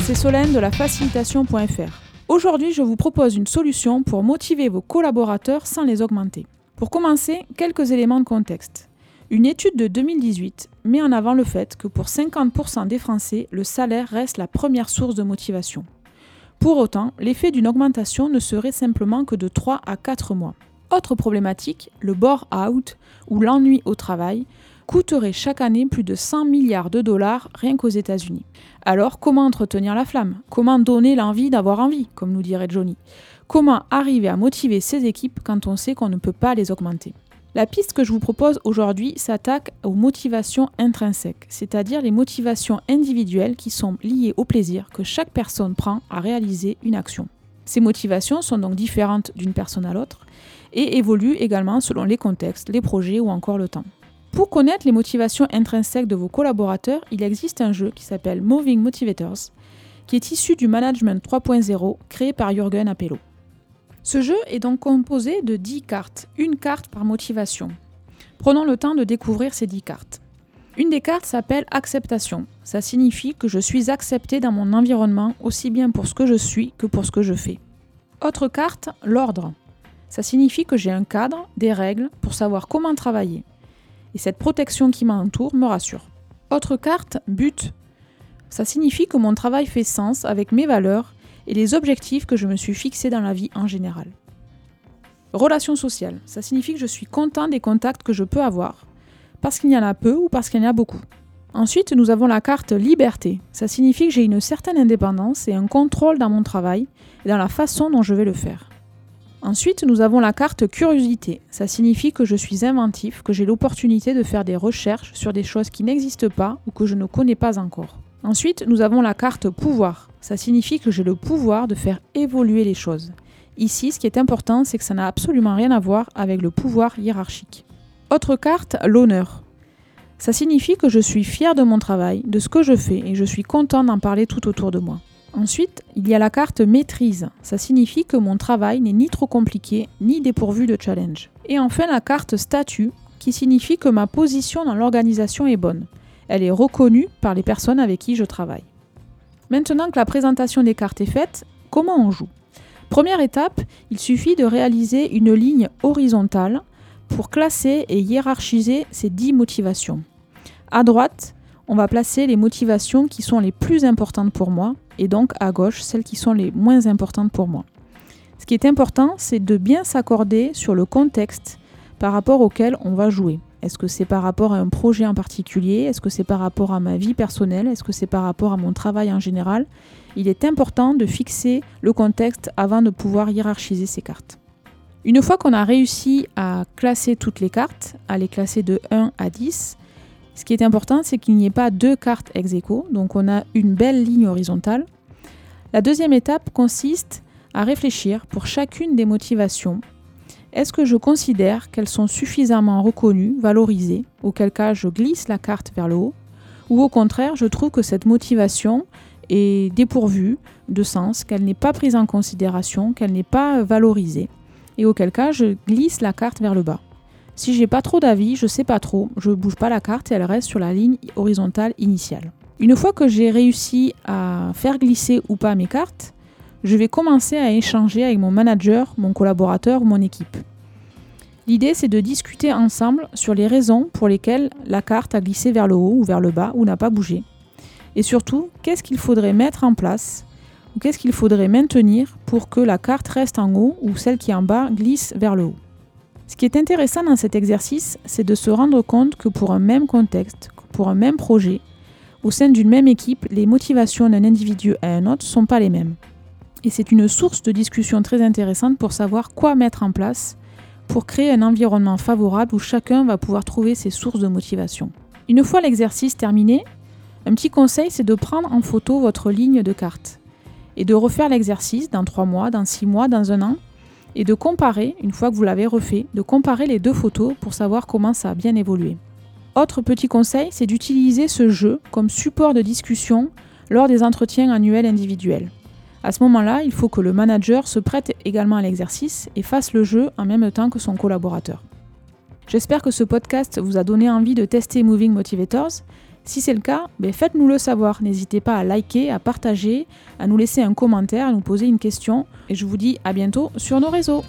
C'est Solène de la facilitation.fr. Aujourd'hui, je vous propose une solution pour motiver vos collaborateurs sans les augmenter. Pour commencer, quelques éléments de contexte. Une étude de 2018 met en avant le fait que pour 50% des Français, le salaire reste la première source de motivation. Pour autant, l'effet d'une augmentation ne serait simplement que de 3 à 4 mois. Autre problématique, le bore-out ou l'ennui au travail coûterait chaque année plus de 100 milliards de dollars rien qu'aux États-Unis. Alors comment entretenir la flamme? Comment donner l'envie d'avoir envie, comme nous dirait Johnny? Comment arriver à motiver ses équipes quand on sait qu'on ne peut pas les augmenter? La piste que je vous propose aujourd'hui s'attaque aux motivations intrinsèques, c'est-à-dire les motivations individuelles qui sont liées au plaisir que chaque personne prend à réaliser une action. Ces motivations sont donc différentes d'une personne à l'autre et évoluent également selon les contextes, les projets ou encore le temps. Pour connaître les motivations intrinsèques de vos collaborateurs, il existe un jeu qui s'appelle Moving Motivators, qui est issu du Management 3.0 créé par Jürgen Appelo. Ce jeu est donc composé de 10 cartes, une carte par motivation. Prenons le temps de découvrir ces 10 cartes. Une des cartes s'appelle acceptation. Ça signifie que je suis accepté dans mon environnement aussi bien pour ce que je suis que pour ce que je fais. Autre carte, l'ordre. Ça signifie que j'ai un cadre, des règles pour savoir comment travailler et cette protection qui m'entoure me rassure. Autre carte, but. Ça signifie que mon travail fait sens avec mes valeurs et les objectifs que je me suis fixés dans la vie en général. Relation sociale, ça signifie que je suis content des contacts que je peux avoir, parce qu'il y en a peu ou parce qu'il y en a beaucoup. Ensuite, nous avons la carte liberté. Ça signifie que j'ai une certaine indépendance et un contrôle dans mon travail et dans la façon dont je vais le faire. Ensuite, nous avons la carte curiosité. Ça signifie que je suis inventif, que j'ai l'opportunité de faire des recherches sur des choses qui n'existent pas ou que je ne connais pas encore. Ensuite, nous avons la carte pouvoir. Ça signifie que j'ai le pouvoir de faire évoluer les choses. Ici, ce qui est important, c'est que ça n'a absolument rien à voir avec le pouvoir hiérarchique. Autre carte, l'honneur. Ça signifie que je suis fier de mon travail, de ce que je fais, et je suis content d'en parler tout autour de moi. Ensuite, il y a la carte maîtrise. Ça signifie que mon travail n'est ni trop compliqué, ni dépourvu de challenge. Et enfin, la carte statut, qui signifie que ma position dans l'organisation est bonne. Elle est reconnue par les personnes avec qui je travaille. Maintenant que la présentation des cartes est faite, comment on joue? Première étape, il suffit de réaliser une ligne horizontale pour classer et hiérarchiser ces 10 motivations. À droite, on va placer les motivations qui sont les plus importantes pour moi et donc à gauche celles qui sont les moins importantes pour moi. Ce qui est important, c'est de bien s'accorder sur le contexte par rapport auquel on va jouer. Est-ce que c'est par rapport à un projet en particulier? Est-ce que c'est par rapport à ma vie personnelle? Est-ce que c'est par rapport à mon travail en général? Il est important de fixer le contexte avant de pouvoir hiérarchiser ces cartes. Une fois qu'on a réussi à classer toutes les cartes, à les classer de 1 à 10, ce qui est important, c'est qu'il n'y ait pas deux cartes ex aequo, donc on a une belle ligne horizontale. La deuxième étape consiste à réfléchir pour chacune des motivations. Est-ce que je considère qu'elles sont suffisamment reconnues, valorisées, auquel cas je glisse la carte vers le haut, ou au contraire, je trouve que cette motivation est dépourvue de sens, qu'elle n'est pas prise en considération, qu'elle n'est pas valorisée, et auquel cas je glisse la carte vers le bas. Si j'ai pas trop d'avis, je sais pas trop, je bouge pas la carte et elle reste sur la ligne horizontale initiale. Une fois que j'ai réussi à faire glisser ou pas mes cartes, je vais commencer à échanger avec mon manager, mon collaborateur ou mon équipe. L'idée, c'est de discuter ensemble sur les raisons pour lesquelles la carte a glissé vers le haut ou vers le bas ou n'a pas bougé. Et surtout, qu'est-ce qu'il faudrait mettre en place ou qu'est-ce qu'il faudrait maintenir pour que la carte reste en haut ou celle qui est en bas glisse vers le haut? Ce qui est intéressant dans cet exercice, c'est de se rendre compte que pour un même contexte, pour un même projet, au sein d'une même équipe, les motivations d'un individu à un autre ne sont pas les mêmes. Et c'est une source de discussion très intéressante pour savoir quoi mettre en place pour créer un environnement favorable où chacun va pouvoir trouver ses sources de motivation. Une fois l'exercice terminé, un petit conseil, c'est de prendre en photo votre ligne de carte et de refaire l'exercice dans 3 mois, dans 6 mois, dans un an et de comparer, une fois que vous l'avez refait, de comparer les deux photos pour savoir comment ça a bien évolué. Autre petit conseil, c'est d'utiliser ce jeu comme support de discussion lors des entretiens annuels individuels. À ce moment-là, il faut que le manager se prête également à l'exercice et fasse le jeu en même temps que son collaborateur. J'espère que ce podcast vous a donné envie de tester Moving Motivators Si c'est le cas, ben faites-nous le savoir. N'hésitez pas à liker, à partager, à nous laisser un commentaire, à nous poser une question. Et je vous dis à bientôt sur nos réseaux.